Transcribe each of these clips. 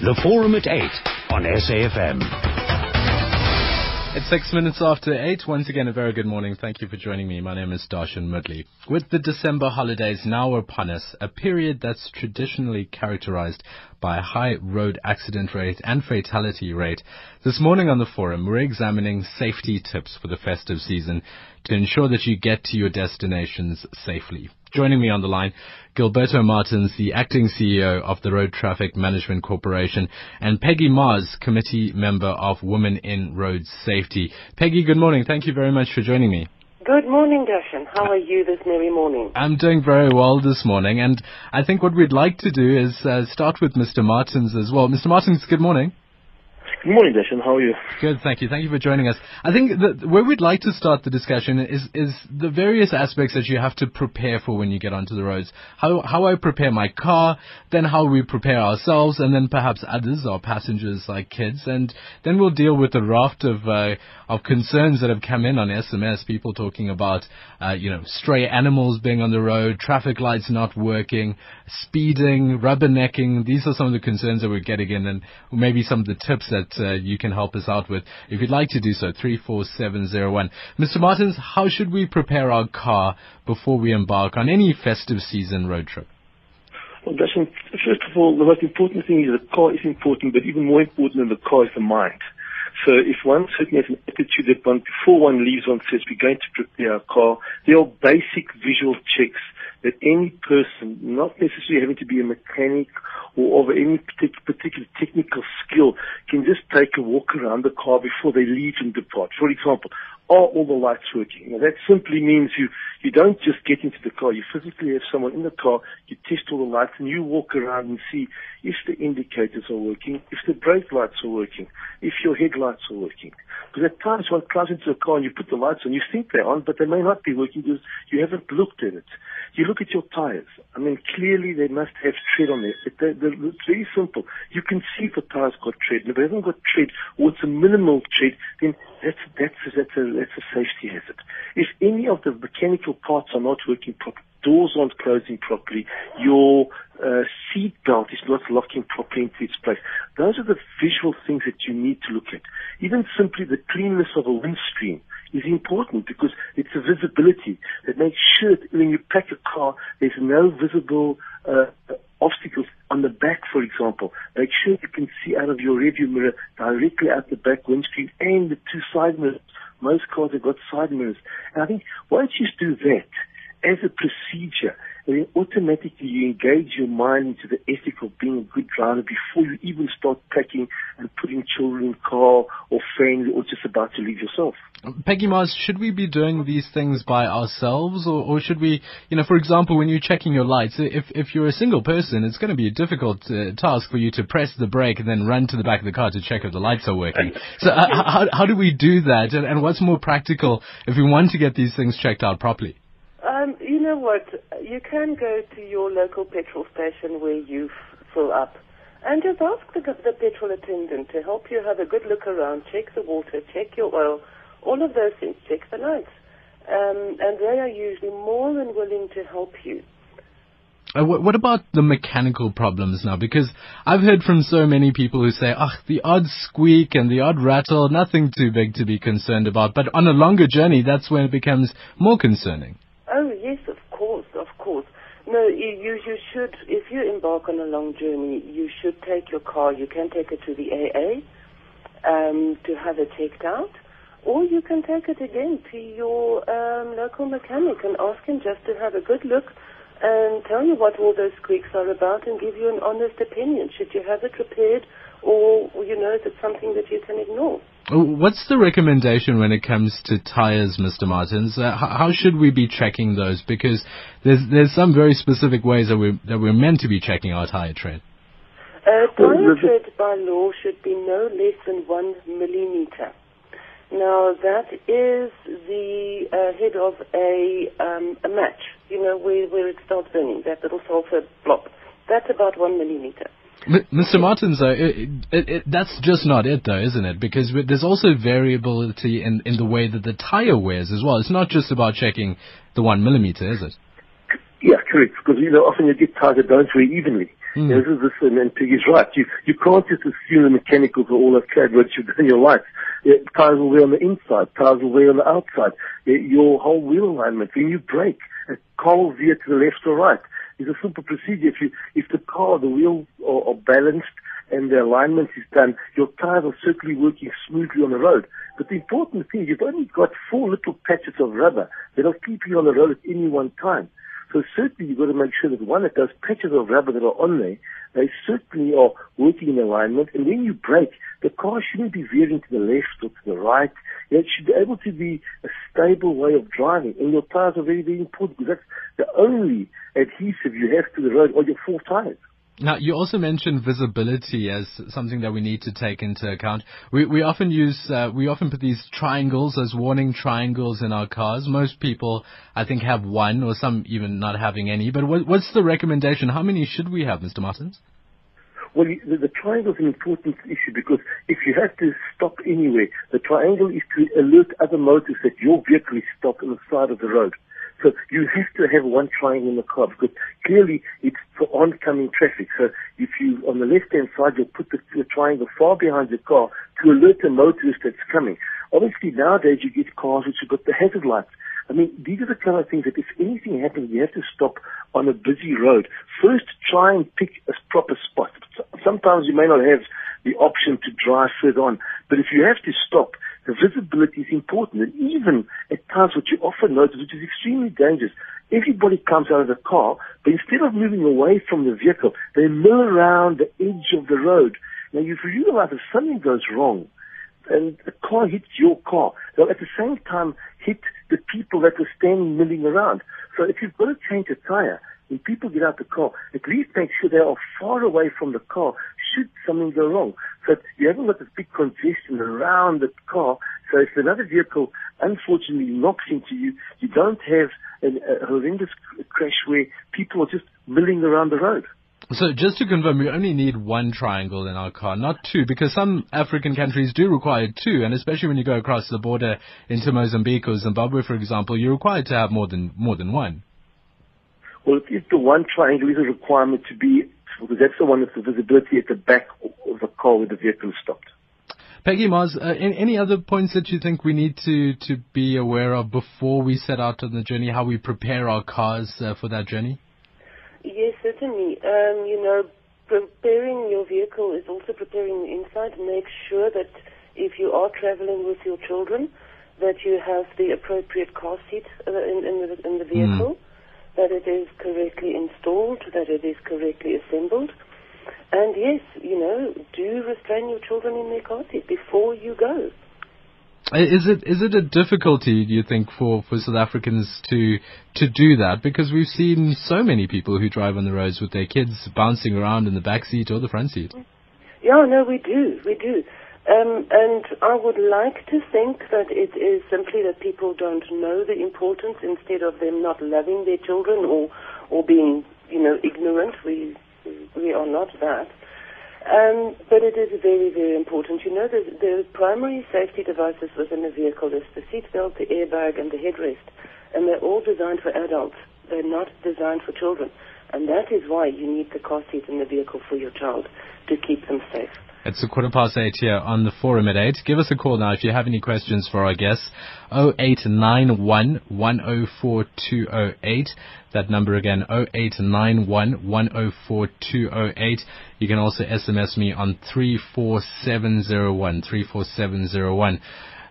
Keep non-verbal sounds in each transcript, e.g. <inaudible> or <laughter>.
The Forum at 8 on SAFM. It's six minutes after eight. Once again, a very good morning. Thank you for joining me. My name is Darshan Mudley. With the December holidays now upon us, a period that's traditionally characterized by a high road accident rate and fatality rate, this morning on the forum, we're examining safety tips for the festive season to ensure that you get to your destinations safely. Joining me on the line, Gilberto Martins, the acting CEO of the Road Traffic Management Corporation, and Peggy Mars, committee member of Women in Road Safety. Peggy, good morning. Thank you very much for joining me. Good morning, Darshan. How are you this merry morning? I'm doing very well this morning, and I think what we'd like to do is uh, start with Mr. Martins as well. Mr. Martins, good morning. Good morning, Darshan. How are you? Good, thank you. Thank you for joining us. I think that where we'd like to start the discussion is is the various aspects that you have to prepare for when you get onto the roads. How how I prepare my car, then how we prepare ourselves, and then perhaps others, our passengers like kids, and then we'll deal with the raft of uh, of concerns that have come in on SMS. People talking about uh, you know stray animals being on the road, traffic lights not working, speeding, rubbernecking. These are some of the concerns that we're getting in, and maybe some of the tips that uh, you can help us out with. If you'd like to do so, 34701. Mr. Martins, how should we prepare our car before we embark on any festive season road trip? Well, first of all, the most important thing is the car is important, but even more important than the car is the mind. So if one certainly has an attitude that one, before one leaves, one says, we're going to prepare our car, there are basic visual checks that any person, not necessarily having to be a mechanic or of any particular technical skill, can just take a walk around the car before they leave and depart. For example, are all the lights working? Now that simply means you, you don't just get into the car, you physically have someone in the car, you test all the lights and you walk around and see if the indicators are working, if the brake lights are working, if your headlights are working. Because at times one climbs into a car and you put the lights on, you think they're on, but they may not be working because you haven't looked at it. You look at your tires. I mean, clearly they must have tread on there. It, they, it's very simple. You can see if the tires got tread. And if it hasn't got tread, or it's a minimal tread, then that's, that's, that's, a, that's a safety hazard. If any of the mechanical parts are not working properly, doors aren't closing properly, your uh, seat belt is not locking properly into its place. Those are the visual things that you need to look at. Even simply the cleanness of a windscreen is important because it's a visibility that makes sure that when you pack a car, there's no visible uh, obstacles on the back, for example. Make sure you can see out of your rearview mirror directly out the back windscreen and the two side mirrors. Most cars have got side mirrors. And I think once you do that, as a procedure, then automatically you engage your mind into the ethic of being a good driver before you even start packing and putting children in car or family or just about to leave yourself. Peggy Mars, should we be doing these things by ourselves or, or should we, you know, for example, when you're checking your lights, if, if you're a single person, it's going to be a difficult uh, task for you to press the brake and then run to the back of the car to check if the lights are working. So uh, how, how do we do that and, and what's more practical if we want to get these things checked out properly? You know what? You can go to your local petrol station where you fill up and just ask the, the petrol attendant to help you have a good look around, check the water, check your oil, all of those things, check the lights. Um, and they are usually more than willing to help you. Uh, what about the mechanical problems now? Because I've heard from so many people who say, ah, the odd squeak and the odd rattle, nothing too big to be concerned about. But on a longer journey, that's when it becomes more concerning. Oh, yes, of course, of course. No, you, you should, if you embark on a long journey, you should take your car, you can take it to the AA um, to have it checked out, or you can take it again to your um, local mechanic and ask him just to have a good look and tell you what all those squeaks are about and give you an honest opinion. Should you have it repaired or, you know, is it something that you can ignore? What's the recommendation when it comes to tires, Mr. Martins? Uh, how should we be checking those? Because there's there's some very specific ways that we that we're meant to be checking our tire tread. Uh, tire tread by law should be no less than one millimeter. Now that is the uh, head of a um, a match, you know, where where it starts burning, that little sulfur blob. That's about one millimeter. Mr. Martins, though, it, it, it, that's just not it, though, isn't it? Because there's also variability in, in the way that the tire wears as well. It's not just about checking the one millimeter, is it? Yeah, correct. Because you know, often you get tires that don't wear evenly. Mm. This is this, and, and Peggy's right. You you can't just assume the mechanicals are all okay what you've done your life. Yeah, tires will wear on the inside, tires will wear on the outside. Yeah, your whole wheel alignment, when you brake, a car will veer to the left or right. It's a simple procedure. If you if the car, the wheels are, are balanced and the alignment is done, your tires are certainly working smoothly on the road. But the important thing, is you've only got four little patches of rubber that'll keep you on the road at any one time. So certainly you've got to make sure that one, that those patches of rubber that are on there, they certainly are working in alignment. And when you brake, the car shouldn't be veering to the left or to the right. it should be able to be a stable way of driving. And your tires are very, very important because that's the only adhesive you have to the road are your four tires. Now, you also mentioned visibility as something that we need to take into account. We, we often use, uh, we often put these triangles as warning triangles in our cars. Most people, I think, have one or some even not having any. But what, what's the recommendation? How many should we have, Mr. Martins? Well, the, the triangle is an important issue because if you have to stop anywhere, the triangle is to alert other motorists that your vehicle is stopped on the side of the road. So you have to have one triangle in the car because clearly it's for oncoming traffic. So if you, on the left-hand side, you'll put the, the triangle far behind the car to alert the motorist that's coming. Obviously nowadays you get cars which have got the hazard lights. I mean, these are the kind of things that if anything happens, you have to stop on a busy road. First, try and pick a proper spot. Sometimes you may not have the option to drive further on, but if you have to stop, visibility is important. And even at times what you often notice, which is extremely dangerous, everybody comes out of the car, but instead of moving away from the vehicle, they mill around the edge of the road. Now you realize if something goes wrong, and a car hits your car, they'll at the same time hit the people that are standing milling around. So if you've got to change a tire, when people get out the car, at least make sure they are far away from the car should something go wrong. So you haven't got this big congestion around the car. So if another vehicle unfortunately knocks into you, you don't have an, a horrendous crash where people are just milling around the road. So just to confirm, we only need one triangle in our car, not two, because some African countries do require two, and especially when you go across the border into Mozambique or Zimbabwe, for example, you're required to have more than more than one. Well, if the one triangle is a requirement to be, because that's the one that's the visibility at the back of the car where the vehicle is stopped. Peggy Mars, uh, any other points that you think we need to, to be aware of before we set out on the journey, how we prepare our cars uh, for that journey? Yes, certainly. Um, you know, preparing your vehicle is also preparing the inside. Make sure that if you are traveling with your children, that you have the appropriate car seat uh, in, in, the, in the vehicle. Mm that it is correctly installed, that it is correctly assembled. And yes, you know, do restrain your children in their car seat before you go. Is it is it a difficulty, do you think, for, for South Africans to to do that? Because we've seen so many people who drive on the roads with their kids bouncing around in the back seat or the front seat. Yeah, no, we do, we do. Um, and I would like to think that it is simply that people don't know the importance instead of them not loving their children or, or being, you know, ignorant. We, we are not that. Um, but it is very, very important. You know, the, the primary safety devices within a vehicle is the seatbelt, the airbag, and the headrest. And they're all designed for adults. They're not designed for children. And that is why you need the car seat in the vehicle for your child to keep them safe. It's a quarter past eight here on the forum at eight. Give us a call now if you have any questions for our guests. 0891 104 208. That number again, 0891 104 208. You can also SMS me on 34701. 34701.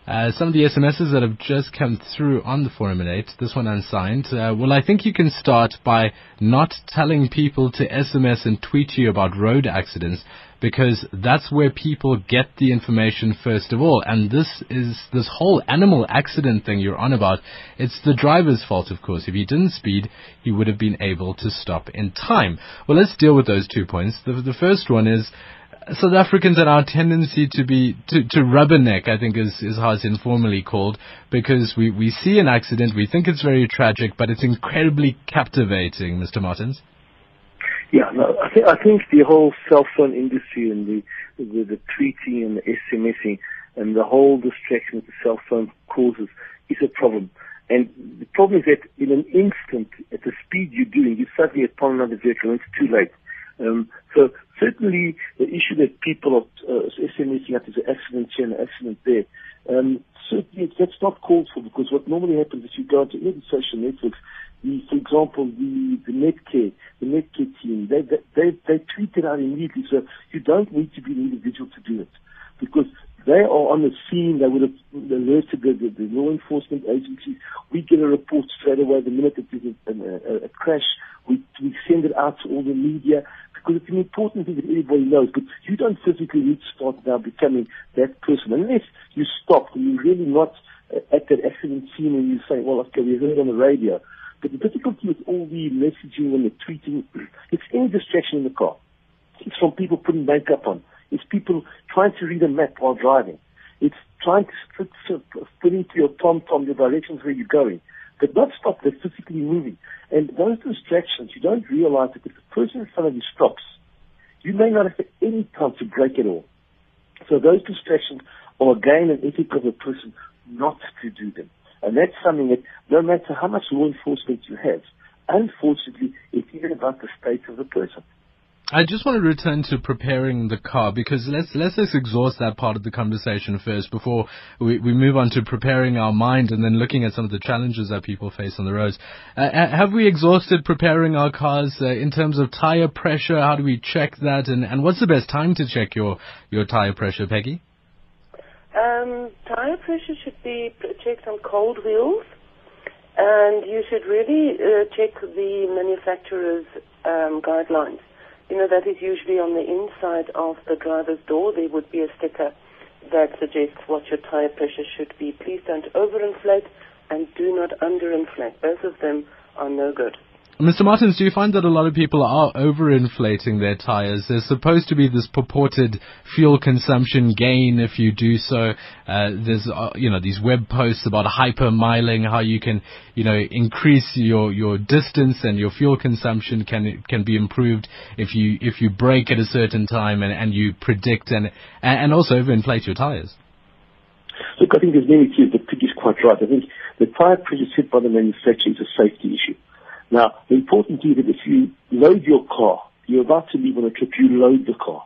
Uh, some of the SMSs that have just come through on the forum at 8, this one unsigned. Uh, well, I think you can start by not telling people to SMS and tweet you about road accidents because that's where people get the information first of all. And this is this whole animal accident thing you're on about. It's the driver's fault, of course. If he didn't speed, he would have been able to stop in time. Well, let's deal with those two points. The, the first one is South Africans and our tendency to be to, to rubberneck, I think, is, is how it's informally called, because we, we see an accident, we think it's very tragic, but it's incredibly captivating, Mr. Martins. Yeah, no, I think I think the whole cell phone industry and the the, the tweeting and the SMSing and the whole distraction that the cell phone causes is a problem. And the problem is that in an instant, at the speed you're doing, you're suddenly upon another vehicle and it's too late. Um, so certainly the issue that people are uh, SMSing at is an accident here and an accident there. Um, certainly that's not called for because what normally happens is you go into any social networks, for example, the, the Netcare, the Netcare team, they, they, they, they tweet it out immediately. So you don't need to be an individual to do it because they are on the scene. They would have alerted the, the, the law enforcement agencies. We get a report straight away the minute it is a, a, a crash. We, we send it out to all the media because it's an important thing that everybody knows. But you don't physically need to start now becoming that person unless you stop and you're really not uh, at that accident scene and you say, well, okay, we heard on the radio. But the difficulty with all the messaging and the tweeting, <clears throat> it's any distraction in the car. It's from people putting makeup on. It's people trying to read a map while driving. It's trying to put into your TomTom the directions where you're going. But not stop, they're physically moving. And those distractions, you don't realize that if the person in front of you stops, you may not have any time to break at all. So those distractions are again an ethic of a person not to do them. And that's something that no matter how much law enforcement you have, unfortunately, it's even about the state of the person. I just want to return to preparing the car because let's let's just exhaust that part of the conversation first before we, we move on to preparing our mind and then looking at some of the challenges that people face on the roads. Uh, have we exhausted preparing our cars uh, in terms of tire pressure? How do we check that? And, and what's the best time to check your, your tire pressure, Peggy? Um, tire pressure should be checked on cold wheels, and you should really uh, check the manufacturer's um, guidelines. You know, that is usually on the inside of the driver's door. There would be a sticker that suggests what your tire pressure should be. Please don't overinflate and do not underinflate. Both of them are no good. Mr. Martins, do you find that a lot of people are overinflating their tires? There's supposed to be this purported fuel consumption gain if you do so. Uh, there's, uh, you know, these web posts about hypermiling, how you can, you know, increase your, your distance and your fuel consumption can, can be improved if you, if you brake at a certain time and, and you predict and, and also overinflate your tires. Look, I think there's many things, but Peggy's quite right. I think the tire pressure set by the manufacturer is a safety issue. Now, the important thing is that if you load your car, you're about to leave on a trip, you load the car.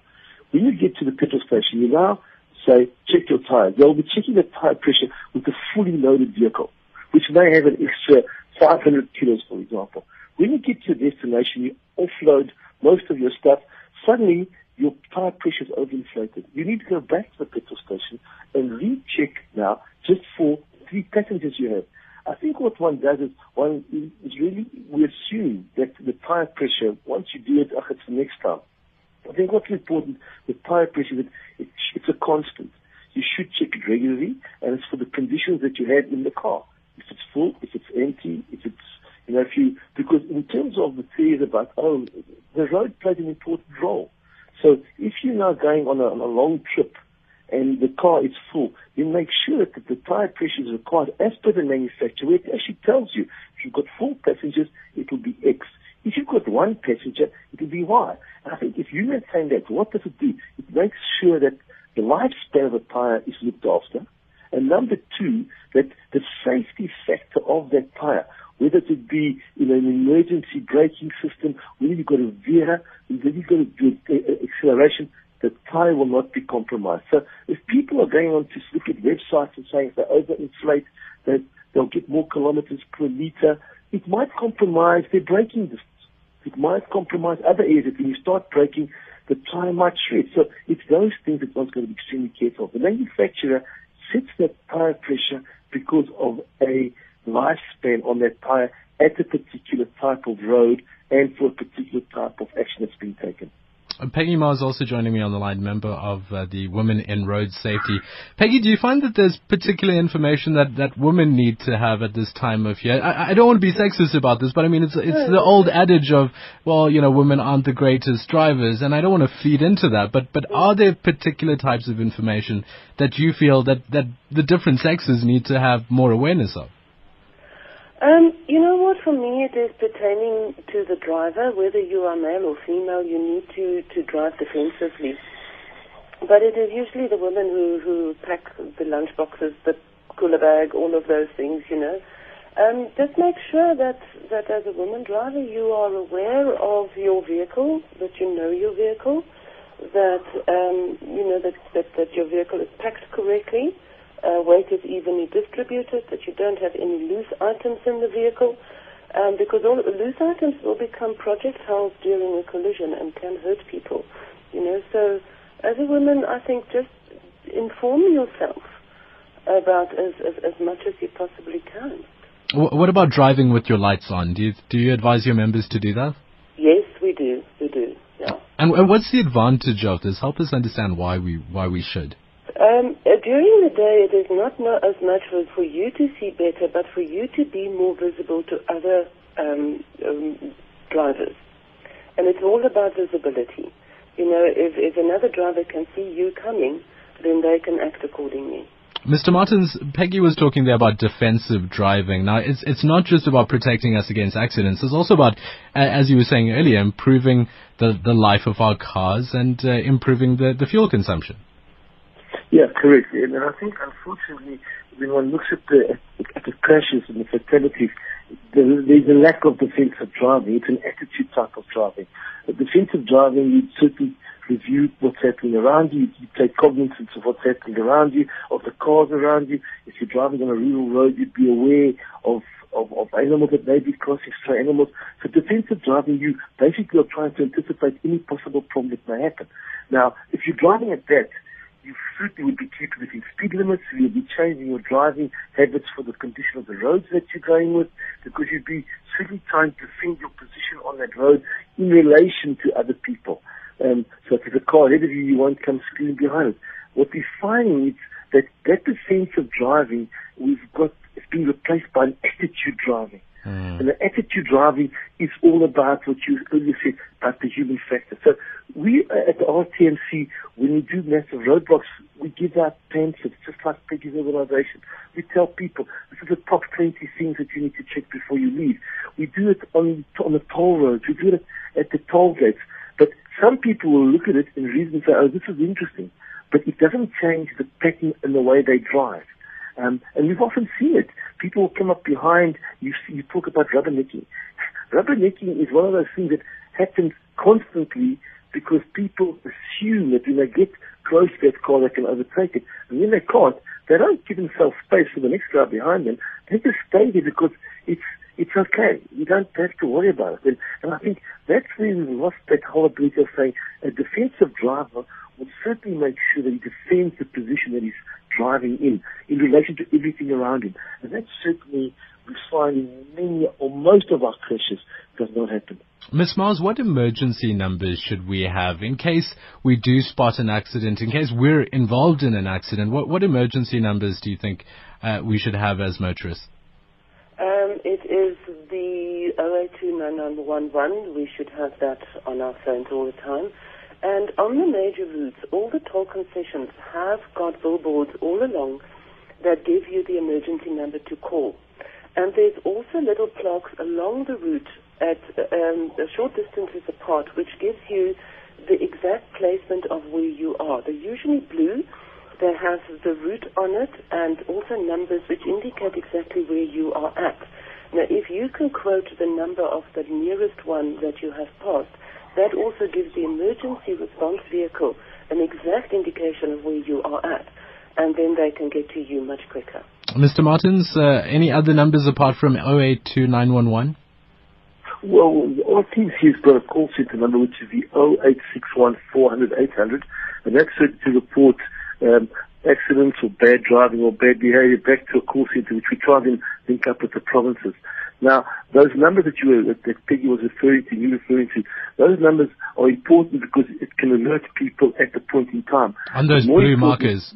When you get to the petrol station, you now say, check your tires. They'll be checking the tire pressure with a fully loaded vehicle, which may have an extra 500 kilos, for example. When you get to your destination, you offload most of your stuff. Suddenly, your tire pressure is overinflated. You need to go back to the petrol station and recheck now just for three passengers you have. I think what one does is one is really we assume that the tire pressure once you do it, oh, it's the next time. I think what's important with tire pressure is that it's, a constant. You should check it regularly, and it's for the conditions that you have in the car. If it's full, if it's empty, if it's you know if you because in terms of the theories about oh the road plays an important role. So if you're now going on a, on a long trip and the car is full, you make sure that the tire pressure is required as per the manufacturer. It actually tells you if you've got four passengers, it will be X. If you've got one passenger, it will be Y. And I think if you maintain that, what does it do? It makes sure that the lifespan of a tire is looked after. And number two, that the safety factor of that tire, whether it be in an emergency braking system, whether you've got a veer, whether you've got to do acceleration, the tire will not be compromised. So if people are going on to look at websites and saying if they overinflate, that they'll get more kilometers per liter, it might compromise their braking distance. It might compromise other areas. If you start braking, the tire might shred. So it's those things that one's going to be extremely careful. The manufacturer sets that tire pressure because of a lifespan on that tire at a particular type of road and for a particular type of action that's being taken. Peggy Mars is also joining me on the line, member of uh, the Women in Road Safety. Peggy, do you find that there's particular information that, that women need to have at this time of year? I, I don't want to be sexist about this, but I mean, it's, it's the old adage of, well, you know, women aren't the greatest drivers, and I don't want to feed into that, but, but are there particular types of information that you feel that, that the different sexes need to have more awareness of? Um, you know what? For me, it is pertaining to the driver. Whether you are male or female, you need to, to drive defensively. But it is usually the women who, who pack the lunch boxes, the cooler bag, all of those things, you know. Um, just make sure that, that as a woman driver you are aware of your vehicle, that you know your vehicle, that um, you know that, that, that your vehicle is packed correctly, uh, weight is evenly distributed, that you don't have any loose items in the vehicle, um, because all loose items will become projectiles during a collision and can hurt people. You know, so as a woman, I think just inform yourself about as, as, as much as you possibly can. What about driving with your lights on? Do you, do you advise your members to do that? Yes, we do. We do. Yeah. And, and what's the advantage of this? Help us understand why we why we should. Um, uh, during the day, it is not not as much for, for you to see better, but for you to be more visible to other um, um, drivers. And it's all about visibility. You know, if, if another driver can see you coming, then they can act accordingly. Mr. Martins, Peggy was talking there about defensive driving. Now, it's it's not just about protecting us against accidents. It's also about, as you were saying earlier, improving the, the life of our cars and uh, improving the, the fuel consumption. Yeah, correct. And, I think, unfortunately, when one looks at the at the crashes and the fatalities, there, there's a lack of defensive driving. It's an attitude type of driving. The defensive driving, you certainly review what's happening around you. You take cognizance of what's happening around you, of the cars around you. If you're driving on a rural road, you'd be aware of of, of animals that may be crossing, stray animals. So defensive driving, you basically are trying to anticipate any possible problem that may happen. Now, if you're driving at that, you certainly would be keeping within speed limits. You'll be changing your driving habits for the condition of the roads that you're going with, because you'd be certainly trying to defend your position on that road in relation to other people. Um, so if there's a car ahead of you, you won't come screaming behind it. What we're finding is that that defensive driving we've got is being replaced by an attitude driving. And the attitude driving is all about what you earlier said about the human factor. So we uh, at the RTMC, when we do massive roadblocks, we give out pamphlets, just like Peggy's organization. We tell people, this is the top 20 things that you need to check before you leave. We do it on, on the toll roads. We do it at the toll gates. But some people will look at it and read and say, oh, this is interesting. But it doesn't change the pattern and the way they drive. Um, and we've often seen it. People come up behind. You you talk about rubbernecking. Rubbernecking is one of those things that happens constantly because people assume that when they get close to that car, they can overtake it. And when they can't, they don't give themselves space for the next car behind them. They just stay there because it's it's okay. You don't have to worry about it. And, and I think that's where we lost that whole ability of saying a defensive driver will certainly make sure that he defends the position that he's driving in, in relation to everything around him. And that certainly we find in many or most of our crashes does not happen. Miss Mars, what emergency numbers should we have in case we do spot an accident, in case we're involved in an accident? What, what emergency numbers do you think uh, we should have as motorists? Um, it is the 0829911. We should have that on our phones all the time. And on the major routes, all the toll concessions have got billboards all along that give you the emergency number to call. And there's also little plaques along the route at um, short distances apart, which gives you the exact placement of where you are. They're usually blue. They have the route on it and also numbers which indicate exactly where you are at. Now, if you can quote the number of the nearest one that you have passed, that also gives the emergency response vehicle an exact indication of where you are at, and then they can get to you much quicker. Mr. Martins, uh, any other numbers apart from 082911? Well, our team here's got a call center number which is the 0861 400 800, and that's to report um, accidents or bad driving or bad behavior back to a call center which we try and link up with the provinces. Now, those numbers that you were, that, Peggy was referring to, you referring to, those numbers are important because it can alert people at the point in time. On those blue markers.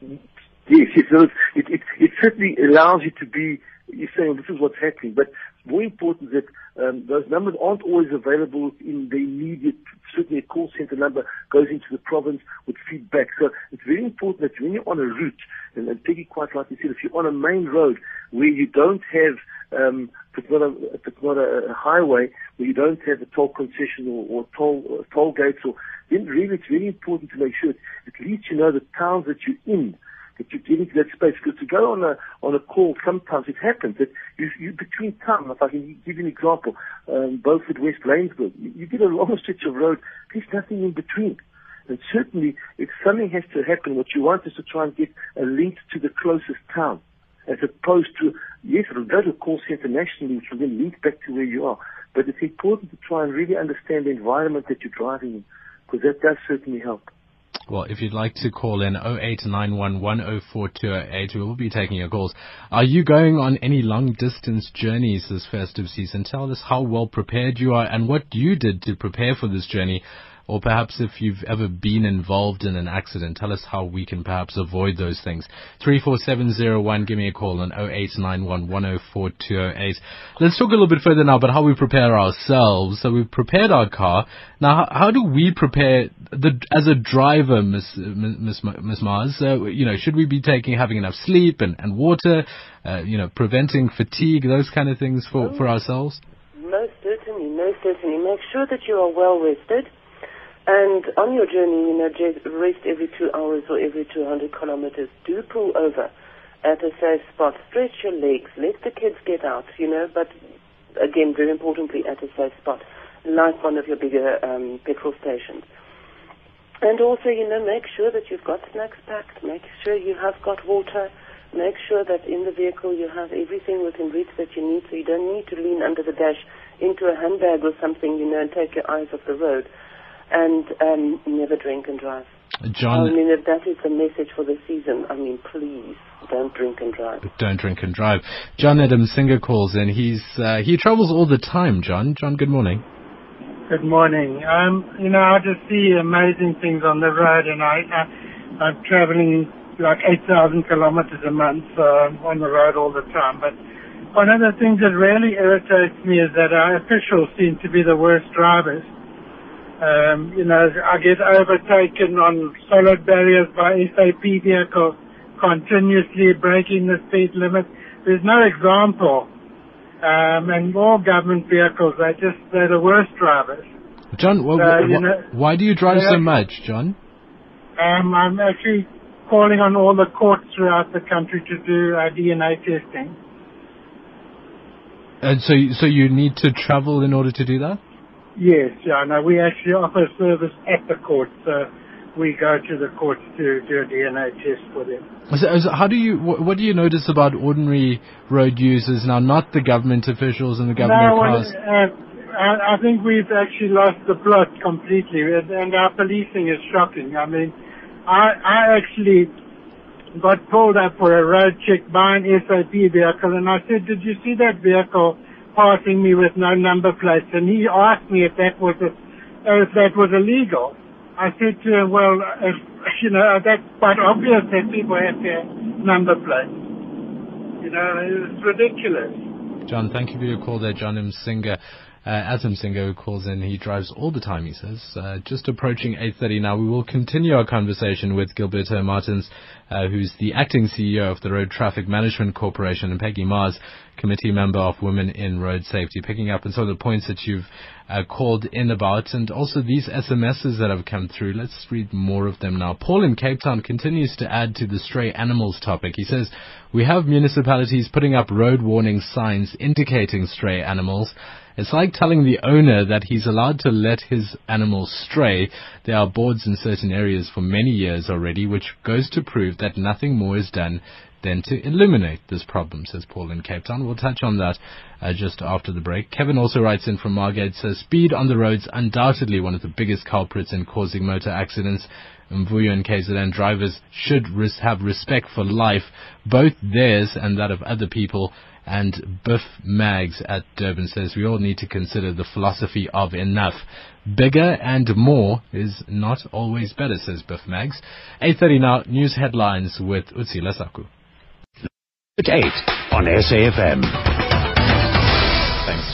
Yes, yes. So it, it, it, certainly allows you to be, you're saying this is what's happening, but more important that um, those numbers aren't always available in the immediate, certainly a call center number goes into the province with feedback. So it's very important that when you're on a route, and, and Peggy quite rightly said, if you're on a main road where you don't have, um, if it's not a, highway, where you don't have a toll concession or, or toll, or toll gates, or then really it's very important to make sure at least you know the towns that you're in that you get into that space. Because to go on a on a call, sometimes it happens that you, you between time. If I can give you an example, um, at West Laingsburg, you, you get a <laughs> long stretch of road. There's nothing in between. And certainly, if something has to happen, what you want is to try and get a link to the closest town, as opposed to yes, it'll go to a call center nationally, which will then link back to where you are. But it's important to try and really understand the environment that you're driving in, because that does certainly help. Well, if you'd like to call in 0891104208, we will be taking your calls. Are you going on any long distance journeys this festive season? Tell us how well prepared you are and what you did to prepare for this journey or perhaps if you've ever been involved in an accident, tell us how we can perhaps avoid those things. 34701, give me a call on 0891104208. Let's talk a little bit further now about how we prepare ourselves. So we've prepared our car. Now, how, do we prepare the, as a driver, Miss, Miss, Miss Mars? Uh, you know, should we be taking, having enough sleep and, and water, uh, you know, preventing fatigue, those kind of things for, for ourselves? Most certainly, most certainly. Make sure that you are well rested and on your journey, you know, just rest every two hours or every 200 kilometers. Do pull over at a safe spot. Stretch your legs. Let the kids get out, you know, but again, very importantly, at a safe spot, like one of your bigger um, petrol stations. And also, you know, make sure that you've got snacks packed. Make sure you have got water. Make sure that in the vehicle you have everything within reach that you need so you don't need to lean under the dash into a handbag or something, you know, and take your eyes off the road and um, never drink and drive. John, I mean, if that is the message for the season, I mean, please don't drink and drive. Don't drink and drive. John Adam Singer calls in. He's uh, he travels all the time. John, John, good morning. Good morning. Um, you know, I just see amazing things on the road, and I, I I'm traveling like 8,000 kilometers a month uh, on the road all the time. But one of the things that really irritates me is that our officials seem to be the worst drivers. Um, you know, I get overtaken on solid barriers by SAP vehicles, continuously breaking the speed limit. There's no example. Um, and all government vehicles, they just, they're the worst drivers. John, wh- wh- you know, why do you drive so much, John? Um, I'm actually calling on all the courts throughout the country to do uh, DNA testing. And so, so you need to travel in order to do that? Yes, yeah, no, we actually offer service at the court, so we go to the court to do a DNA test for them. So, so how do you, what, what, do you notice about ordinary road users now, not the government officials and the government no, cars? Uh, I, I think we've actually lost the plot completely, and our policing is shocking. I mean, I, I actually got pulled up for a road check by an SAP vehicle, and I said, did you see that vehicle? Passing me with no number plates, and he asked me if that was a, if that was illegal. I said to him, well, if, <laughs> you know, that's quite obvious that people have their number plates. You know, it's ridiculous. John, thank you for your call there, John M. Singer. Uh, Adam Singer calls in, he drives all the time, he says. Uh, just approaching 8.30 now, we will continue our conversation with Gilberto Martins, uh, who's the acting CEO of the Road Traffic Management Corporation, and Peggy Mars, committee member of Women in Road Safety, picking up on some of the points that you've uh, called in about, and also these SMSs that have come through. Let's read more of them now. Paul in Cape Town continues to add to the stray animals topic. He says, we have municipalities putting up road warning signs indicating stray animals. It's like telling the owner that he's allowed to let his animals stray. There are boards in certain areas for many years already, which goes to prove that nothing more is done than to eliminate this problem, says Paul in Cape Town. We'll touch on that uh, just after the break. Kevin also writes in from Margate, says speed on the roads undoubtedly one of the biggest culprits in causing motor accidents. Mvuyo and KZN drivers should res- have respect for life, both theirs and that of other people. And Biff Mags at Durban says we all need to consider the philosophy of enough. Bigger and more is not always better, says Biff Mags. 8.30 now, news headlines with Utsi Lasaku. At 8 on SAFM.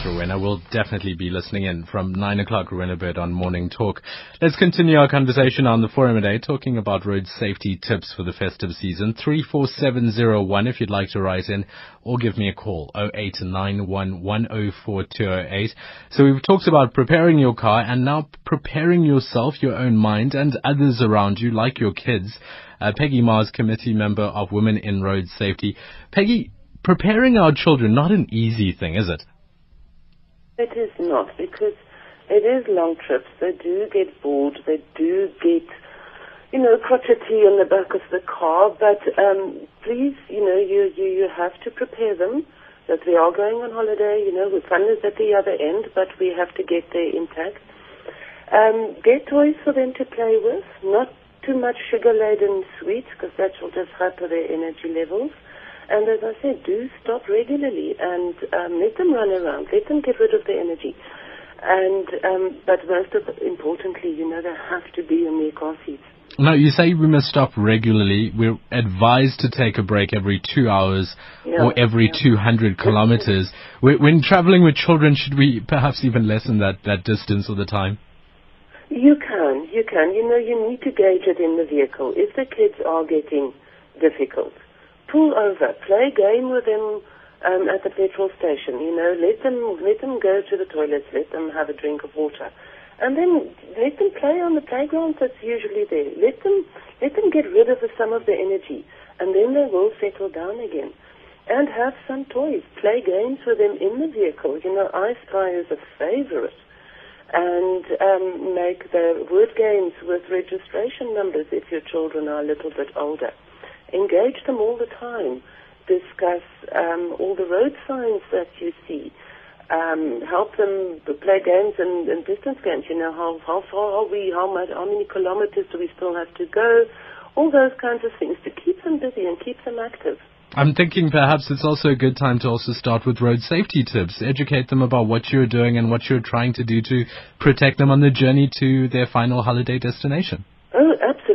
Rowena. We'll definitely be listening in from 9 o'clock, Rowena Baird on Morning Talk. Let's continue our conversation on the forum today, talking about road safety tips for the festive season. 34701 if you'd like to write in, or give me a call, 0891104208. So we've talked about preparing your car and now preparing yourself, your own mind, and others around you, like your kids. Uh, Peggy Mars, committee member of Women in Road Safety. Peggy, preparing our children, not an easy thing, is it? It is not because it is long trips. They do get bored. They do get, you know, crotchety on the back of the car. But um, please, you know, you, you you have to prepare them that we are going on holiday. You know, the fun is at the other end, but we have to get there intact. Um, get toys for them to play with, not too much sugar-laden sweets because that will just hamper their energy levels. And as I said, do stop regularly and um, let them run around. Let them get rid of the energy. And um, but most of, importantly, you know, they have to be in their car seats. Now, you say we must stop regularly. We're advised to take a break every two hours Yeah, or every yeah. 200 kilometers. When when traveling with children, should we perhaps even lessen that, that distance or the time? You can, you can. You know, you need to gauge it in the vehicle. If the kids are getting difficult, pull over, play game with them um, at the petrol station. You know, let them let them go to the toilets, let them have a drink of water, and then let them play on the playground that's usually there. Let them let them get rid of some of the energy, and then they will settle down again. And have some toys. Play games with them in the vehicle. You know, I Spy is a favorite and um, make the word games with registration numbers if your children are a little bit older. Engage them all the time. Discuss um, all the road signs that you see. Um, help them play games and, and distance games. You know how how far are we? How much? How many kilometers do we still have to go? All those kinds of things to keep them busy and keep them active. I'm thinking perhaps it's also a good time to also start with road safety tips. Educate them about what you're doing and what you're trying to do to protect them on the journey to their final holiday destination. Oh, absolutely.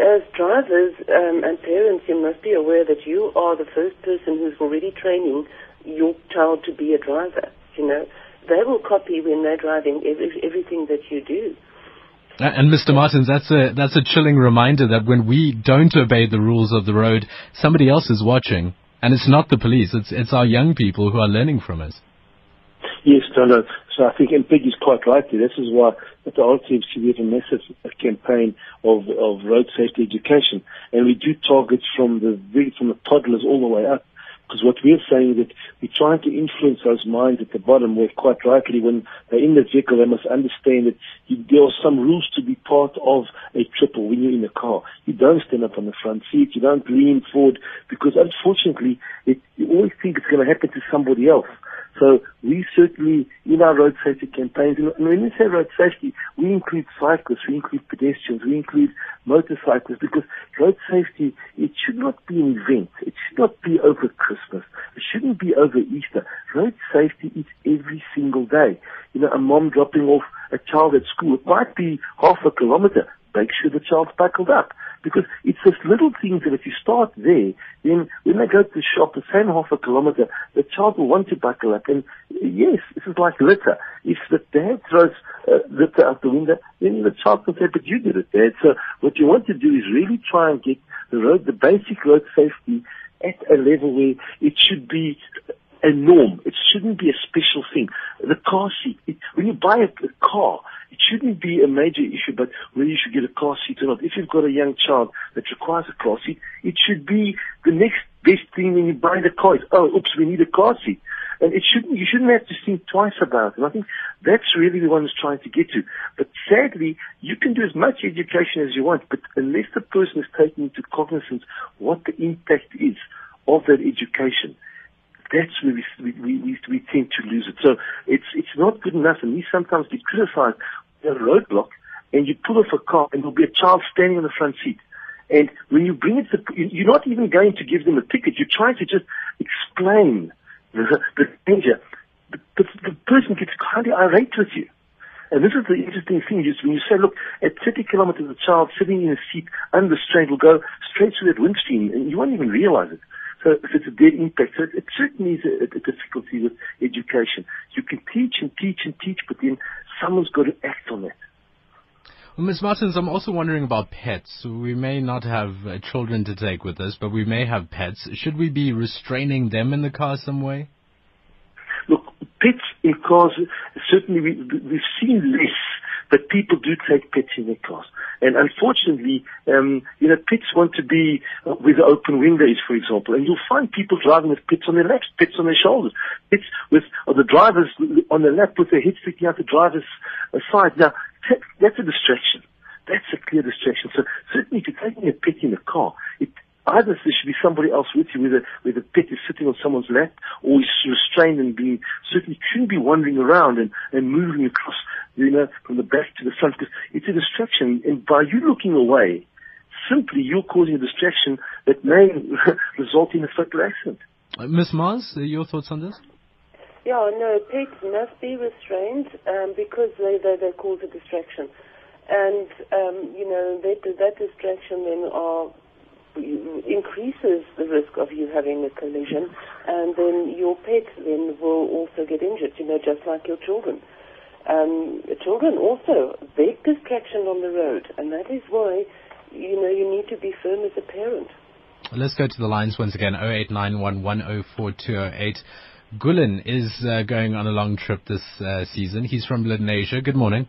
As drivers um, and parents, you must be aware that you are the first person who's already training your child to be a driver. You know, they will copy when they're driving every, everything that you do. And Mr. Martins, that's a that's a chilling reminder that when we don't obey the rules of the road, somebody else is watching, and it's not the police. It's it's our young people who are learning from us. Yes, no, no. So I think, and Peggy's quite right there. This is why at the RTMC we have a massive campaign of, of road safety education. And we do target from the, from the toddlers all the way up. Because what we're saying is that we're trying to influence those minds at the bottom where quite rightly when they're in the vehicle they must understand that you, there are some rules to be part of a trip or when you're in a car. You don't stand up on the front seat, you don't lean forward because unfortunately it, you always think it's going to happen to somebody else. So we certainly, in our road safety campaigns, and when we say road safety, we include cyclists, we include pedestrians, we include motorcyclists, because road safety, it should not be an event. It should not be over Christmas. It shouldn't be over Easter. Road safety is every single day. You know, a mom dropping off a child at school, it might be half a kilometer. Make sure the child's buckled up. Because it's just little things that if you start there, then when they go to the shop, the same half a kilometer, the child will want to buckle up. And yes, this is like litter. If the dad throws uh, litter out the window, then the child will say, but you did it, dad. So what you want to do is really try and get the road, the basic road safety at a level where it should be a norm. It shouldn't be a special thing. The car seat, it, when you buy a, a car, it shouldn't be a major issue, but whether you should get a car seat or not. If you've got a young child that requires a car seat, it should be the next best thing when you buy the car. Oh, oops, we need a car seat. And it shouldn't, you shouldn't have to think twice about it. And I think that's really the one who's trying to get to. But sadly, you can do as much education as you want, but unless the person is taking into cognizance what the impact is of that education, that's where we, we, we, we tend to lose it. So it's, it's not good enough, and we sometimes get criticized a roadblock, and you pull off a car, and there'll be a child standing on the front seat. And when you bring it to, you're not even going to give them a ticket, you're trying to just explain <laughs> the, the danger. The, the, the person gets highly irate with you. And this is the interesting thing is when you say, look, at 30 kilometers, a child sitting in a seat unrestrained will go straight through that windscreen, and you won't even realize it. So, so it's a dead impact. So it, it certainly is a, a difficulty with education. You can teach and teach and teach, but then someone's got to act on it. Well, Ms. Martins, I'm also wondering about pets. We may not have uh, children to take with us, but we may have pets. Should we be restraining them in the car some way? Look, pets in cars, certainly we, we've seen less, but people do take pets in their cars. And unfortunately, um, you know, pets want to be uh, with open windows, for example, and you'll find people driving with pets on their laps, pets on their shoulders, pets with or the drivers on their lap with their head sticking out the driver's uh, side. Now, that's a distraction. That's a clear distraction. So certainly if you're taking a pet in a car, it, either there should be somebody else with you, whether, where the pet is sitting on someone's lap or is restrained and being, certainly shouldn't be wandering around and, and moving across, you know, from the back to the front because it's a distraction. And by you looking away, simply you're causing a distraction that may <laughs> result in a fatal accident. Uh, Ms. Mars, uh, your thoughts on this? Yeah, no, pets must be restrained um, because they, they, they cause a distraction. And, um, you know, that, that distraction then are, increases the risk of you having a collision, and then your pet then will also get injured, you know, just like your children. Um, children also, big distraction on the road, and that is why, you know, you need to be firm as a parent. Let's go to the lines once again, 0891104208. Gulen is uh, going on a long trip this uh, season. He's from Lenasia. Good morning.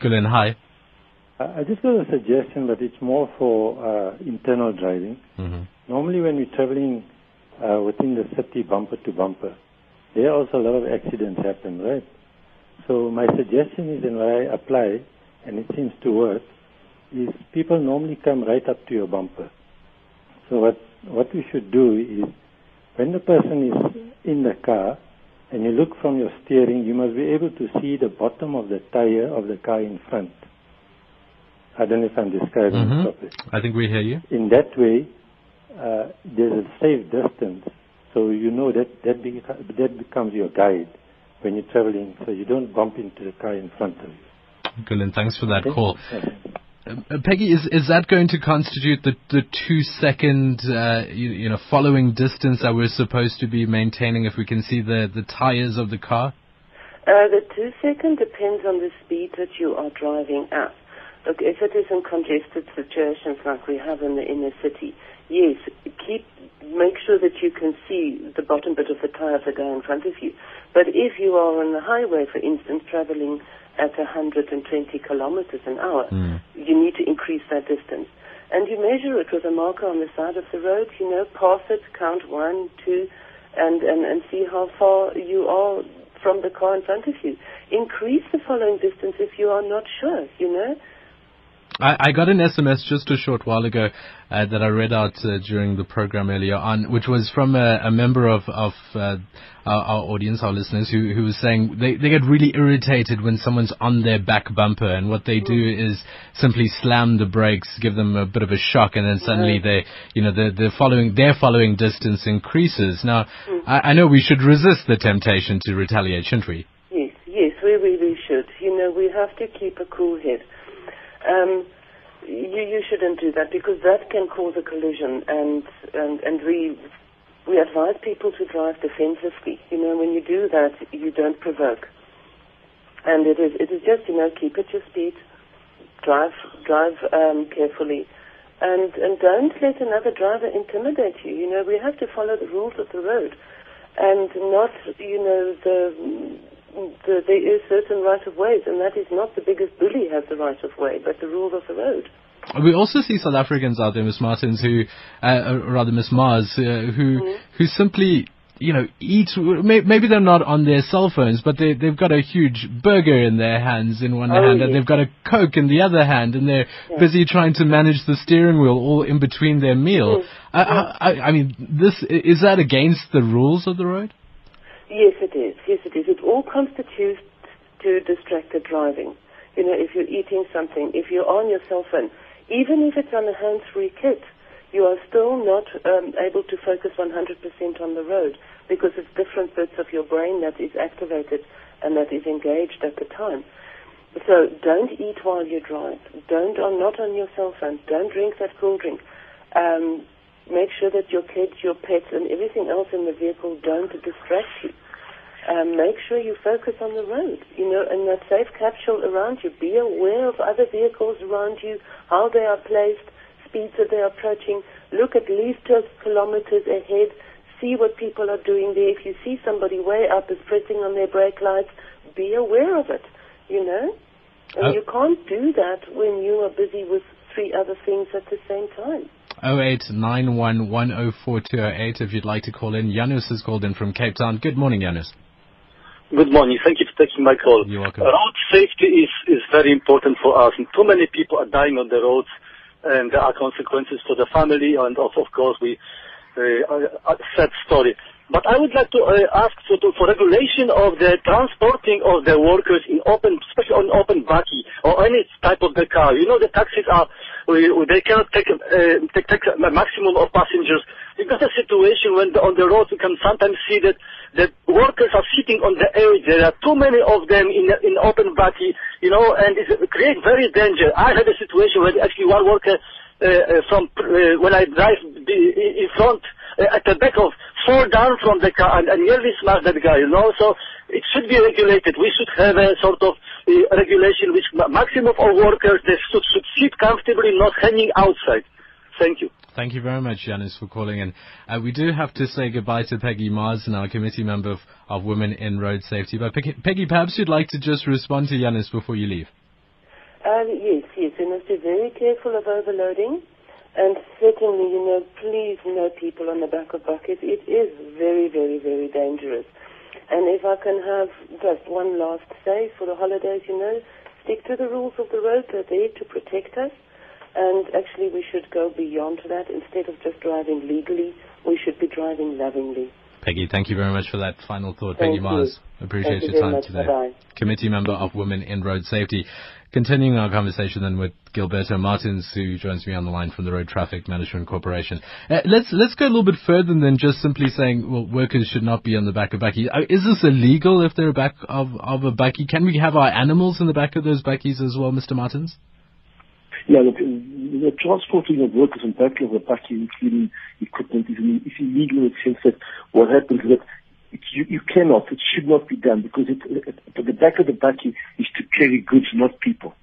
Gulen, hi. I just got a suggestion, but it's more for uh, internal driving. Mm-hmm. Normally, when we're traveling uh, within the city, bumper to bumper, there are also a lot of accidents happen, right? So my suggestion is, and I apply, and it seems to work, is people normally come right up to your bumper. So what what we should do is when the person is in the car and you look from your steering, you must be able to see the bottom of the tire of the car in front. I don't know if I'm describing mm-hmm. properly. I think we hear you. In that way, uh, there's a safe distance, so you know that that, beca- that becomes your guide when you're traveling, so you don't bump into the car in front of you. Good, and thanks for that okay. call. Uh, Peggy, is is that going to constitute the the two second uh, you, you, know following distance that we're supposed to be maintaining if we can see the the tires of the car? Uh, the two second depends on the speed that you are driving at. Look, if it is in congested situations like we have in the inner city, yes, keep make sure that you can see the bottom bit of the tire of the guy in front of you. But if you are on the highway, for instance, traveling at 120 kilometers an hour, mm. you need to increase that distance. And you measure it with a marker on the side of the road, you know, pass it, count one, two, and, and, and see how far you are from the car in front of you. Increase the following distance if you are not sure, you know. I, I got an SMS just a short while ago uh, that I read out uh, during the program earlier on, which was from a, a member of, of uh, our, our, audience, our listeners, who, who was saying they, they get really irritated when someone's on their back bumper, and what they do is simply slam the brakes, give them a bit of a shock, and then suddenly they, you know, the the following their following distance increases. Now, mm. I, I know we should resist the temptation to retaliate, shouldn't we? Yes, yes, we really should. You know, we have to keep a cool head um, you, you shouldn't do that because that can cause a collision and, and, and we, we advise people to drive defensively. You know, when you do that, you don't provoke. And it is, it is just, you know, keep at your speed, drive, drive um, carefully, and, and don't let another driver intimidate you. You know, we have to follow the rules of the road and not, you know, the the, there is certain right of ways, and that is not the biggest bully has the right of way, but the rules of the road. We also see South Africans out there, Miss Martins, who, uh, uh rather Miss Mars, uh, who mm-hmm. who simply you know, eat. Maybe they're not on their cell phones, but they they've got a huge burger in their hands in one oh, hand, and they've got a coke in the other hand, and they're yeah. busy trying to manage the steering wheel all in between their meal. Mm. I, I, I mean, this is that against the rules of the road? Yes, it is. Yes, it is. It all constitutes to distracted driving. You know, if you're eating something, if you're on your cell phone, even if it's on a hands-free kit, you are still not um, able to focus 100% on the road because it's different bits of your brain that is activated and that is engaged at the time. So don't eat while you drive. Don't, or not on your cell phone. Don't drink that cool drink. Um, Make sure that your kids, your pets, and everything else in the vehicle don't distract you. Um, make sure you focus on the road, you know, and that safe capsule around you. Be aware of other vehicles around you, how they are placed, speeds that they are approaching. Look at least two kilometers ahead. See what people are doing there. If you see somebody way up is pressing on their brake lights, be aware of it, you know. And Uh, you can't do that when you are busy with three other things at the same time. 0891104208 if you'd like to call in. Janus has called in from Cape Town. Good morning, Janus. Good morning. Thank you for taking my call. You're welcome. Road safety is, is very important for us. And too many people are dying on the roads, and there are consequences for the family, and of, of course, we uh, a sad story. But I would like to uh, ask for, to, for regulation of the transporting of the workers in open, especially on open bakkie or any type of the car. You know, the taxis are, they cannot take, uh, take, take a maximum of passengers. We got a situation when the, on the road we can sometimes see that the workers are sitting on the edge. There are too many of them in in open bakkie, you know, and it creates very danger. I had a situation where actually one worker uh, uh, from uh, when I drive the, in front uh, at the back of fall down from the car and, and nearly smash that guy, you know. So it should be regulated. We should have a sort of uh, regulation which ma- maximum of workers they should, should sit comfortably, not hanging outside. Thank you. Thank you very much, Janice, for calling in. Uh, we do have to say goodbye to Peggy Marsden, our committee member of, of Women in Road Safety. But Peggy, Peggy, perhaps you'd like to just respond to Janice before you leave. Um, yes, yes, we must be very careful of overloading. And certainly, you know, please no people on the back of bakkies. It is very, very, very dangerous. And if I can have just one last say for the holidays, you know, stick to the rules of the road. They're there to protect us. And actually, we should go beyond that. Instead of just driving legally, we should be driving lovingly. Peggy, thank you very much for that final thought. Thank Peggy you. Mars, appreciate Thank your very time today. Committee member of Women in Road Safety. Continuing our conversation then with Gilberto Martins, who joins me on the line from the Road Traffic Management Corporation. Uh, let's let's go a little bit further than just simply saying, well, workers should not be on the back of bakkie. Uh, is this illegal if they're back of of a bakkie? Can we have our animals in the back of those bakkies as well, Mr. Martins? Yeah, look, the transporting of workers on back of the bakkie, including equipment, is illegal in the sense that what happens is that it, you, you cannot, it should not be done because it, it, the back of the bakkie is to carry goods, not people.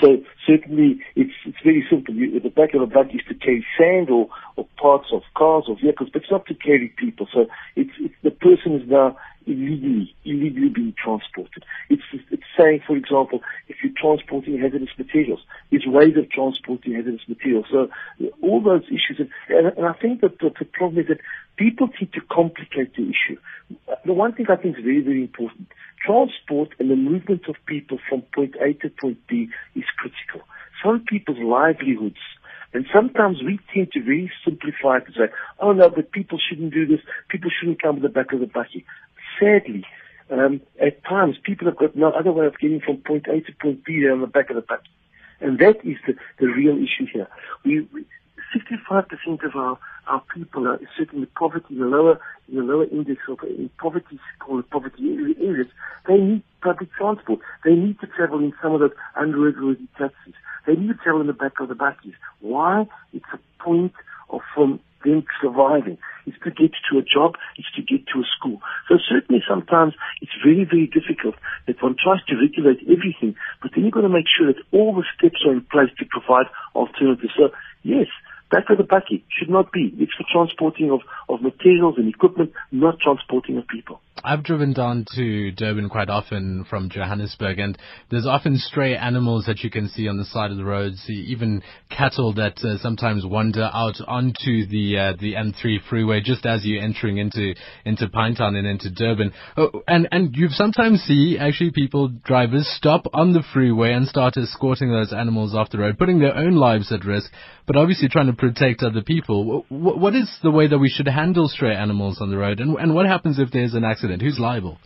So certainly it's it's very simple. You, the back of the bakkie is to carry sand or, or parts of cars or vehicles, but it's not to carry people. So it's, it's the person is now illegally illegally being transported. It's it's saying, for example, if you're transporting hazardous materials, there's ways of transporting hazardous materials. So all those issues, and, and I think that the, the problem is that people tend to complicate the issue. The one thing I think is very very important transport and the movement of people from point A to point B is critical. Some people's livelihoods, and sometimes we tend to very simplify it and say, oh no, but people shouldn't do this, people shouldn't come to the back of the bakkie. Sadly, um, at times people have got no other way of getting from point A to point B than on the back of the bus. And that is the, the real issue here. We, we 65% of our, our people are certainly poverty, in the lower, in the lower index of in poverty, called poverty areas. They need public transport. They need to travel in some of those unregulated taxis. They need to travel in the back of the buses. Why? It's a point of from them surviving. It's to get to a job. It's to get to a school. So certainly sometimes it's very, very difficult that one tries to regulate everything, but then you've got to make sure that all the steps are in place to provide alternatives. So yes, back of the bakkie should not be. It's for transporting of, of materials and equipment, not transporting of people. I've driven down to Durban quite often from Johannesburg, and there's often stray animals that you can see on the side of the roads, even cattle that uh, sometimes wander out onto the uh, the N3 freeway just as you're entering into into Pinetown and into Durban. Oh, and and you sometimes see actually people drivers stop on the freeway and start escorting those animals off the road, putting their own lives at risk, but obviously trying to protect other people. What, is the way that we should handle stray animals on the road, and and what happens if there's an accident? Who's liable?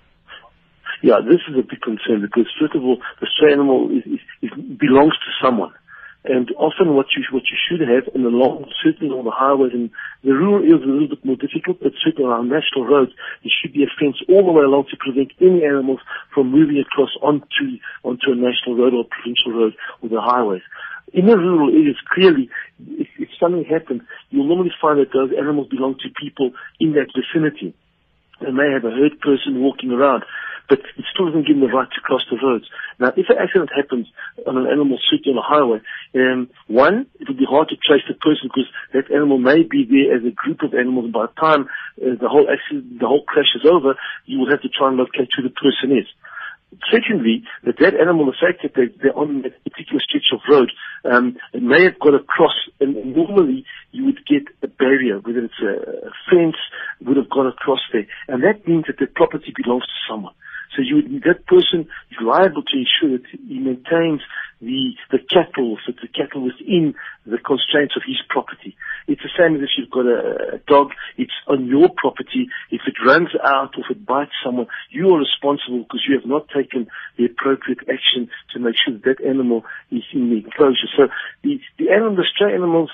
Yeah, this is a big concern because first of all, the stray animal is, is, is belongs to someone. And often what you, what you should have in the long, certainly on the highways and the rural areas is a little bit more difficult, but certainly on our national roads, there should be a fence all the way along to prevent any animals from moving across onto, onto a national road or provincial road or the highways. In the rural areas, clearly, if something happens, you'll normally find that those animals belong to people in that vicinity. They may have a herd person walking around, but it still doesn't give them the right to cross the roads. Now, if an accident happens on an animal street on a highway, um, one, it will be hard to trace the person because that animal may be there as a group of animals. By the time uh, the whole accident, the whole crash is over, you will have to try and locate who the person is. Secondly, that that animal, the fact that they, they're on that particular stretch of road, um, it may have got across, and normally you would get a barrier, whether it's a fence, would have gone across there. And that means that the property belongs to someone. So you that person is liable to ensure that he maintains the, the cattle, so the cattle within the constraints of his property. It's the same as if you've got a, a dog, it's on your property. If it runs out or if it bites someone, you are responsible because you have not taken the appropriate action to make sure that, that animal is in the enclosure. So the, the animal, the stray animals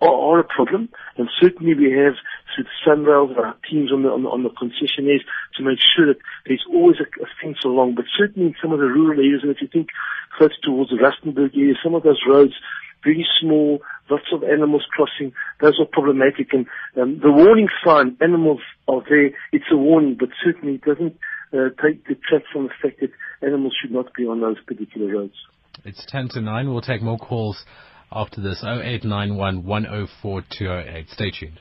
are, are a problem, and certainly we have through the and our teams on the, on the, on the concessionaires to make sure that there's always a, a fence along. But certainly in some of the rural areas, and if you think closer towards the Rustenburg area, some of those roads, very small, lots of animals crossing, those are problematic. And um, the warning sign, animals are there, it's a warning, but certainly it doesn't uh, take detract from the fact that animals should not be on those particular roads. It's 10 to 9. We'll take more calls after this 0891 104 208. Stay tuned.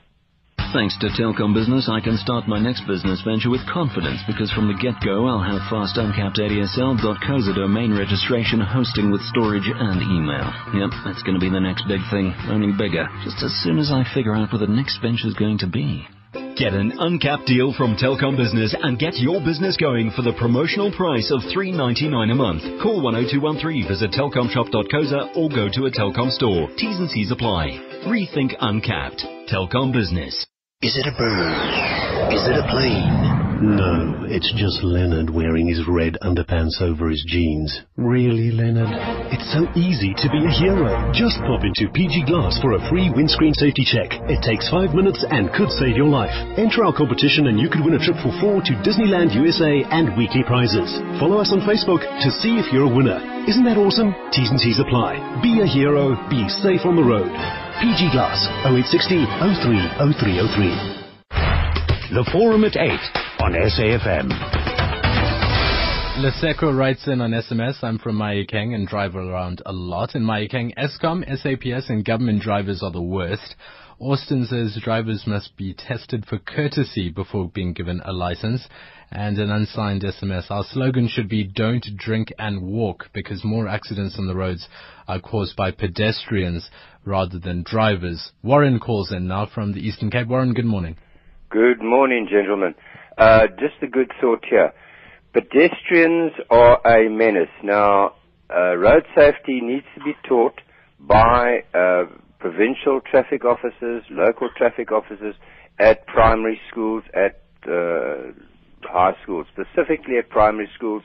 Thanks to Telkom Business, I can start my next business venture with confidence because from the get-go, I'll have fast uncapped ADSL.co domain registration, hosting with storage and email. Yep, that's going to be the next big thing, only bigger, just as soon as I figure out what the next venture's going to be. Get an uncapped deal from Telkom Business and get your business going for the promotional price of $3.99 a month. Call 10213, visit telkomshop.co.za or go to a Telkom store. T's and C's apply. Rethink Uncapped. Telkom Business. Is it a bird? Is it a plane? No, it's just Leonard wearing his red underpants over his jeans. Really, Leonard? It's so easy to be a hero. Just pop into PG Glass for a free windscreen safety check. It takes five minutes and could save your life. Enter our competition and you could win a trip for four to Disneyland USA and weekly prizes. Follow us on Facebook to see if you're a winner. Isn't that awesome? T's and C's apply. Be a hero. Be safe on the road. PG Glass 0860 03 0303. The Forum at 8 on SAFM. Leseko writes in on SMS, I'm from Mahikeng and drive around a lot in Mahikeng. Eskom, SAPS and government drivers are the worst. Austin says drivers must be tested for courtesy before being given a license. And an unsigned SMS, our slogan should be don't drink and walk because more accidents on the roads are caused by pedestrians rather than drivers. Warren calls in now from the Eastern Cape. Warren, good morning. Good morning, gentlemen. Uh, just a good thought here. Pedestrians are a menace. Now, uh, road safety needs to be taught by uh, provincial traffic officers, local traffic officers at primary schools, at uh, high schools, specifically at primary schools,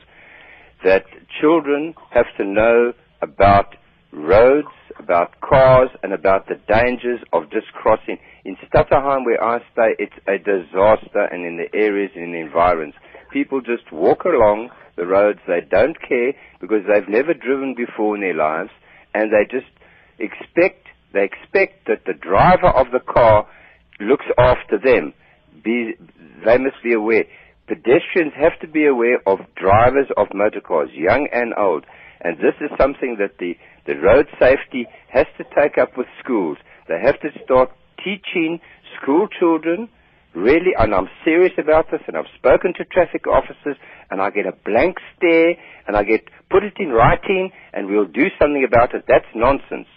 that children have to know about roads, about cars, and about the dangers of just crossing. In Stutterheim, where I stay, it's a disaster, and in the areas and the environs. People just walk along the roads, they don't care because they've never driven before in their lives, and they just expect, they expect that the driver of the car looks after them. Be, they must be aware. Pedestrians have to be aware of drivers of motor cars, young and old. And this is something that the, the road safety has to take up with schools. They have to start teaching school children really, and I'm serious about this, and I've spoken to traffic officers, and I get a blank stare, and I get, put it in writing, and we'll do something about it. That's nonsense.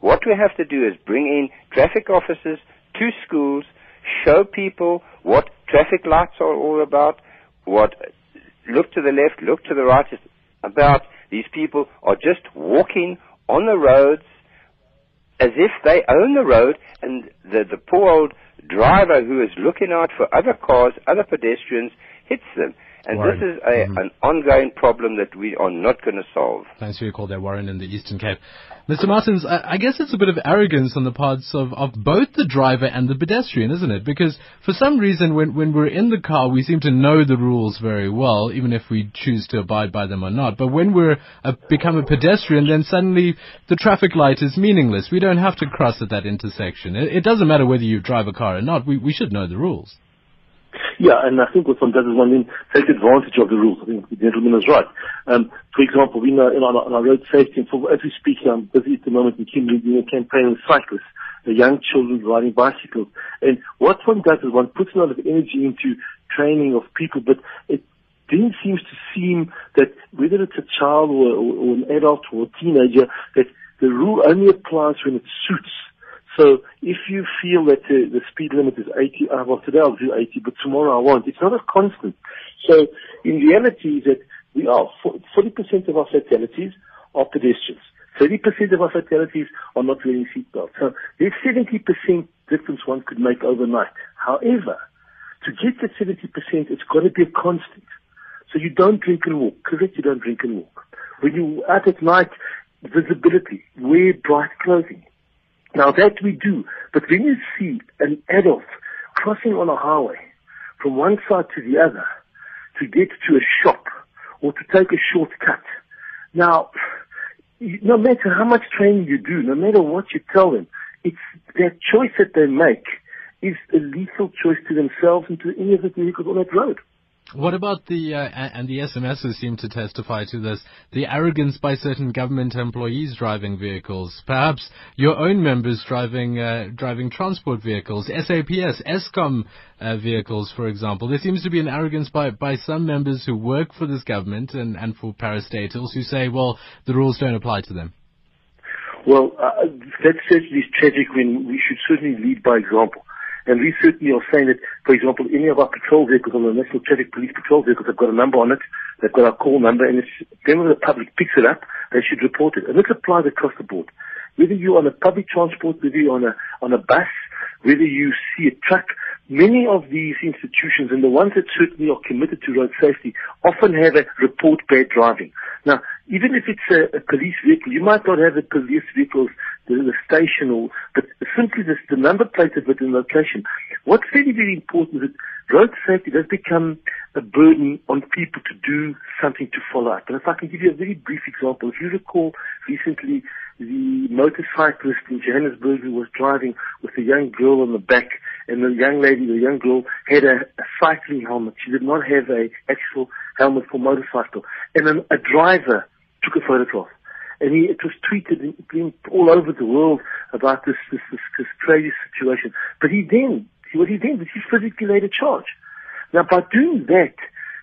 What we have to do is bring in traffic officers to schools, show people what traffic lights are all about, what, look to the left, look to the right, about these people are just walking on the roads as if they own the road and the, the poor old driver who is looking out for other cars, other pedestrians, hits them. And Warren. this is a, Mhm. an ongoing problem that we are not going to solve. Thanks for your call there, Warren, in the Eastern Cape. Mr. Martins, I, I guess it's a bit of arrogance on the parts of, of both the driver and the pedestrian, isn't it? Because for some reason, when, when we're in the car, we seem to know the rules very well, even if we choose to abide by them or not. But when we're become a pedestrian, then suddenly the traffic light is meaningless. We don't have to cross at that intersection. It, it doesn't matter whether you drive a car or not. We, we should know the rules. Yeah, and I think what one does is one then take advantage of the rules. I think the gentleman is right. Um, for example, we know in our, in our road safety, and for, as we speak, I'm busy at the moment in Kimberley doing a campaign with cyclists, the young children riding bicycles. And what one does is one puts a lot of energy into training of people, but it then seems to seem that whether it's a child or, or, or an adult or a teenager, that the rule only applies when it suits. So if you feel that uh, the speed limit is 80, uh, well today I'll do 80, but tomorrow I won't. It's not a constant. So in reality that we are, 40% of our fatalities are pedestrians. 30% of our fatalities are not wearing seatbelts. So there's 70% difference one could make overnight. However, to get that 70%, it's got to be a constant. So you don't drink and walk. Correct, you don't drink and walk. When you out at night, visibility, wear bright clothing. Now that we do, but when you see an adult crossing on a highway from one side to the other to get to a shop or to take a shortcut, now, no matter how much training you do, no matter what you tell them, it's that choice that they make is a lethal choice to themselves and to any of the vehicles on that road. What about the, uh, and the SMSs seem to testify to this, the arrogance by certain government employees driving vehicles, perhaps your own members driving, uh, driving transport vehicles, SAPS, Eskom uh, vehicles, for example. There seems to be an arrogance by, by some members who work for this government and, and for parastatals who say, well, the rules don't apply to them. Well, uh, that certainly is tragic when we should certainly lead by example. And we certainly are saying that, for example, any of our patrol vehicles or the National Traffic Police patrol vehicles have got a number on it, they've got a call number, and if whenever the public picks it up, they should report it. And this applies across the board. Whether you're on a public transport, whether you're on a, on a bus, whether you see a truck, many of these institutions, and the ones that certainly are committed to road safety, often have a report bad driving. Now, even if it's a, a police vehicle, you might not have the police vehicles, the, the station, or but simply the, the number plate of it and location. What's very, very important is that road safety does become a burden on people to do something to follow up. And if I can give you a very brief example, if you recall recently the motorcyclist in Johannesburg who was driving with a young girl on the back and the young lady, the young girl, had a, a cycling helmet. She did not have a actual helmet for motorcycle. And then a driver took a photograph. And he, it was tweeted all over the world about this, this, this, this crazy situation. But he then, what he then did, he physically laid a charge. Now by doing that,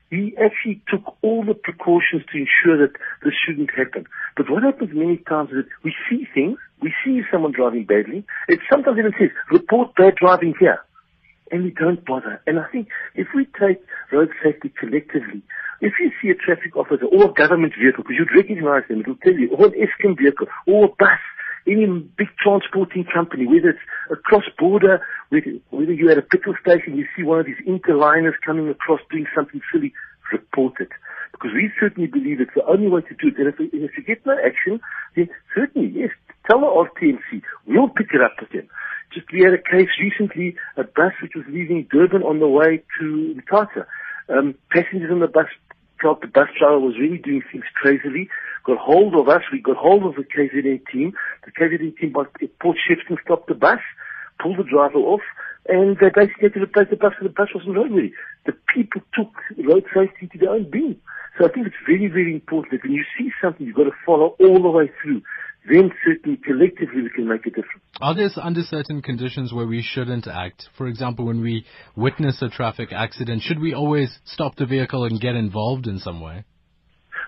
he actually took all the precautions to ensure that this shouldn't happen. But what happens many times is that we see things, we see someone driving badly, it sometimes even says, report bad driving here. And we don't bother. And I think if we take road safety collectively, if you see a traffic officer or a government vehicle, because you'd recognize them, it'll tell you, or an Eskom vehicle, or a bus, any big transporting company, whether it's a cross-border, whether, you're at a petrol station, you see one of these interliners coming across doing something silly, report it. Because we certainly believe it's the only way to do it. And if, if you get no action, then certainly, yes, tell the RTMC, we'll pick it up with them. Just we had a case recently, a bus which was leaving Durban on the way to Mthatha. Um, passengers on the bus felt the bus driver was really doing things crazily, got hold of us, we got hold of the KZN team, the KZN team by Port Shepstone stopped the bus, pulled the driver off, and they basically had to replace the bus because the bus wasn't roadworthy. The people took road safety to their own being. So I think it's very, very important that when you see something, you've got to follow all the way through. Then certainly collectively we can make a difference. Are there under certain conditions where we shouldn't act? For example, when we witness a traffic accident, should we always stop the vehicle and get involved in some way?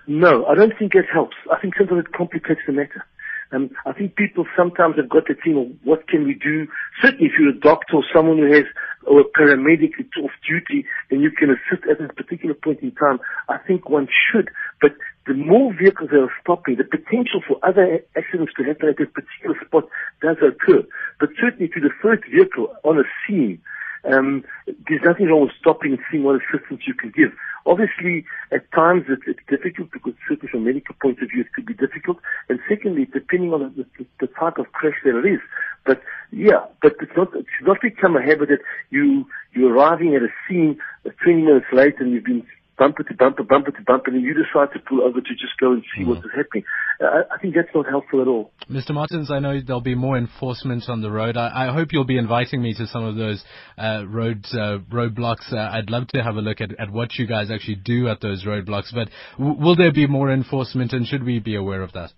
No, I don't think it helps. I think sometimes it complicates the matter. Um, I think people sometimes have got the thing of what can we do. Certainly if you're a doctor or someone who has, or a paramedic off duty, then you can assist at a particular point in time. I think one should. But the more vehicles that are stopping, the potential for other accidents to happen at a particular spot does occur. But certainly to the first vehicle on a scene, um, there's nothing wrong with stopping and seeing what assistance you can give. obviously, at times it's, it's difficult because certainly from a medical point of view it could be difficult. And secondly, depending on the, the, the type of crash that it is. But yeah, but it's not, it should not become a habit that you, you're arriving at a scene 20 minutes late and you've been bumper to bumper, bumper to bumper, and you decide to pull over to just go and see mm. what is happening. Uh, I think that's not helpful at all. Mr. Martins, I know there'll be more enforcement on the road. I, I hope you'll be inviting me to some of those uh, road uh, roadblocks. Uh, I'd love to have a look at, at what you guys actually do at those roadblocks. But w- will there be more enforcement, and should we be aware of that?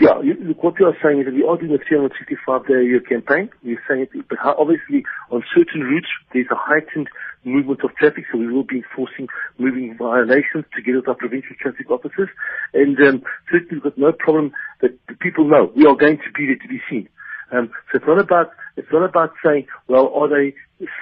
Yeah, you, what you are saying is that we are doing a 365 day a year campaign. We're saying it, but obviously on certain routes there's a heightened movement of traffic, so we will be enforcing moving violations together with our provincial traffic officers. And um, certainly we've got no problem that people know we are going to be there to be seen. Um, so it's not about it's not about saying, well, are they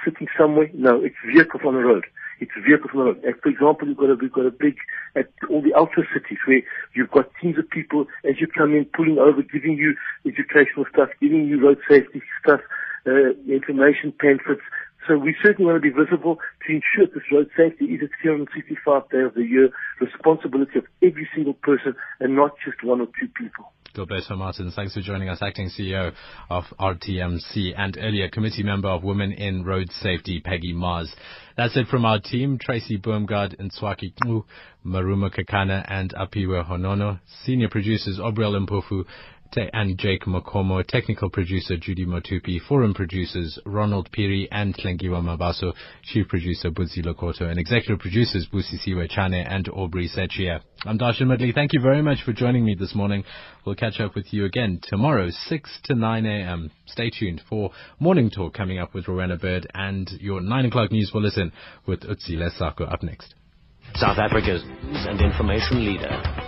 sitting somewhere? No, it's vehicles on the road. It's vehicles on the road. for example, you've got a we've got a big at all the ultra cities where you've got teams of people as you come in, pulling over, giving you educational stuff, giving you road safety stuff, uh, information pamphlets, so we certainly want to be visible to ensure this road safety is a 365 day of the year responsibility of every single person and not just one or two people. Gilberto Martins, thanks for joining us, acting CEO of RTMC and earlier committee member of Women in Road Safety, Peggy Mars. That's it from our team, Tracy Boomgard, Swaki Kmu, Maruma Kakana and Apiwe Honono. Senior producers, Obriel Mpofu, and Jake Makomo, technical producer Judy Motupi, forum producers Ronald Piri and Tlengiwa Mabaso, chief producer Budzi Lokoto, and executive producers Busisiwe Chane and Aubrey Sechia. I'm Darshan Medley. Thank you very much for joining me this morning. We'll catch up with you again tomorrow, 6 to 9 a.m. Stay tuned for Morning Talk coming up with Rowena Baird and your 9 o'clock news bulletin with Utsi Lesako up next. South Africa's news and information leader.